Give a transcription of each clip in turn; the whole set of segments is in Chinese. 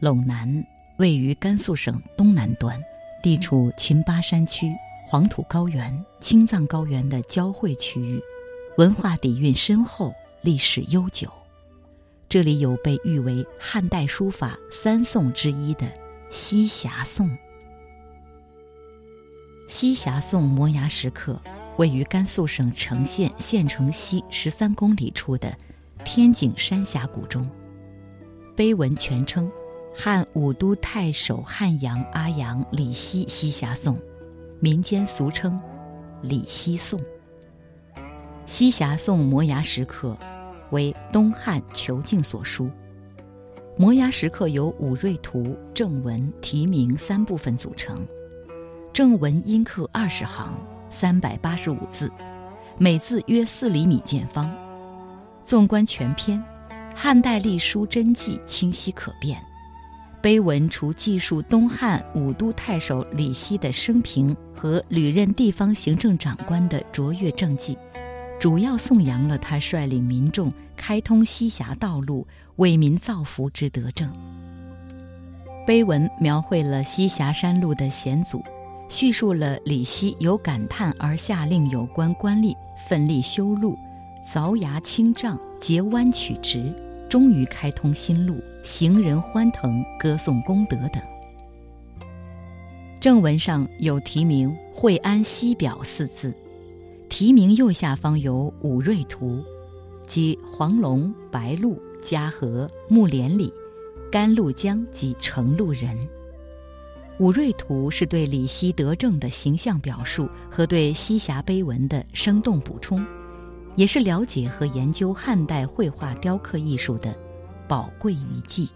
陇南位于甘肃省东南端，地处秦巴山区、黄土高原、青藏高原的交汇区域，文化底蕴深厚，历史悠久。这里有被誉为汉代书法三宋之一的西峡颂。西峡颂摩崖石刻位于甘肃省成县县城西十三公里处的天井山峡谷中。碑文全称：汉武都太守汉阳阿阳李希西峡颂，民间俗称李希颂。西峡颂摩崖石刻为东汉囚禁所书。摩崖石刻由武瑞图、正文、题名三部分组成。正文阴刻二十行，三百八十五字，每字约四厘米见方。纵观全篇，汉代隶书真迹清晰可辨。碑文除记述东汉武都太守李希的生平和屡任地方行政长官的卓越政绩，主要颂扬了他率领民众开通西峡道路、为民造福之德政。碑文描绘了西峡山路的险阻。叙述了李希有感叹而下令有关官吏奋力修路、凿崖清障、截弯取直，终于开通新路，行人欢腾，歌颂功德等。正文上有题名“惠安西表”四字，题名右下方有五瑞图，即黄龙、白鹿、嘉禾、木莲里、甘露江及成路人。武瑞图是对李希德政的形象表述和对西峡碑文的生动补充，也是了解和研究汉代绘画雕刻艺术的宝贵遗迹。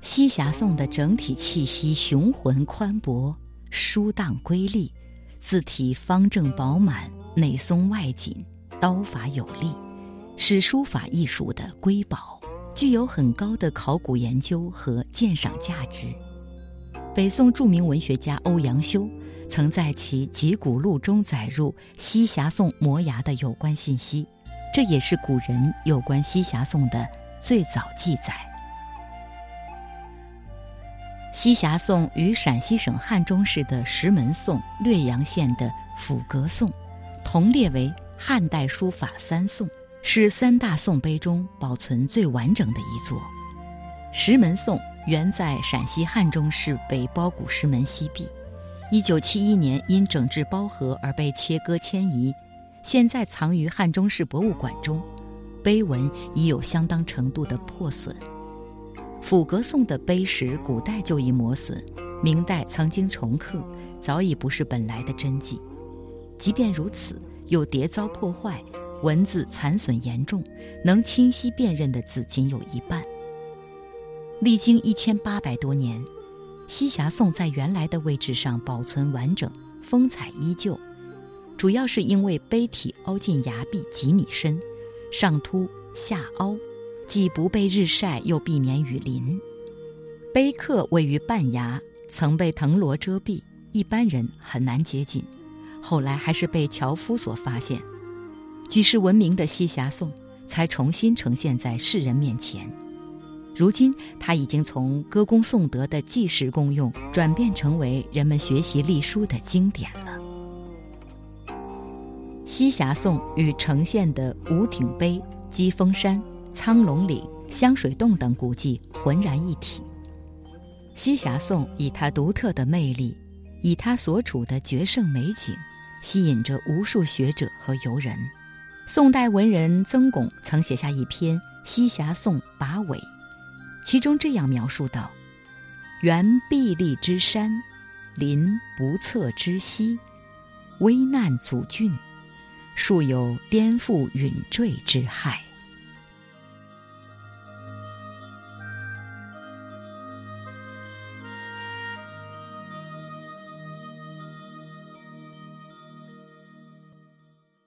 西峡颂的整体气息雄浑宽博、疏荡瑰丽，字体方正饱满、内松外紧、刀法有力，是书法艺术的瑰宝。具有很高的考古研究和鉴赏价值。北宋著名文学家欧阳修曾在其《集古录》中载入西峡颂摩崖的有关信息，这也是古人有关西峡颂的最早记载。西峡颂与陕西省汉中市的石门颂、略阳县的府阁颂，同列为汉代书法三颂。是三大颂碑中保存最完整的一座。石门颂原在陕西汉中市北包谷石门西壁，一九七一年因整治包河而被切割迁移，现在藏于汉中市博物馆中。碑文已有相当程度的破损。抚阁颂的碑石古代就已磨损，明代曾经重刻，早已不是本来的真迹。即便如此，又叠遭破坏。文字残损严重，能清晰辨认的字仅有一半。历经一千八百多年，西峡颂在原来的位置上保存完整，风采依旧，主要是因为碑体凹进崖壁几米深，上凸下凹，既不被日晒，又避免雨淋。碑刻位于半崖，曾被藤萝遮蔽，一般人很难接近。后来还是被樵夫所发现。举世闻名的西峡颂才重新呈现在世人面前。如今，它已经从歌功颂德的纪实功用，转变成为人们学习隶书的经典了。西峡颂与呈现的五挺碑、鸡峰山、苍龙岭、香水洞等古迹浑然一体。西峡颂以它独特的魅力，以它所处的绝胜美景，吸引着无数学者和游人。宋代文人曾巩曾写下一篇《西峡颂跋尾》，其中这样描述道：“原壁立之山，临不测之溪，危难阻峻，数有颠覆陨坠之害。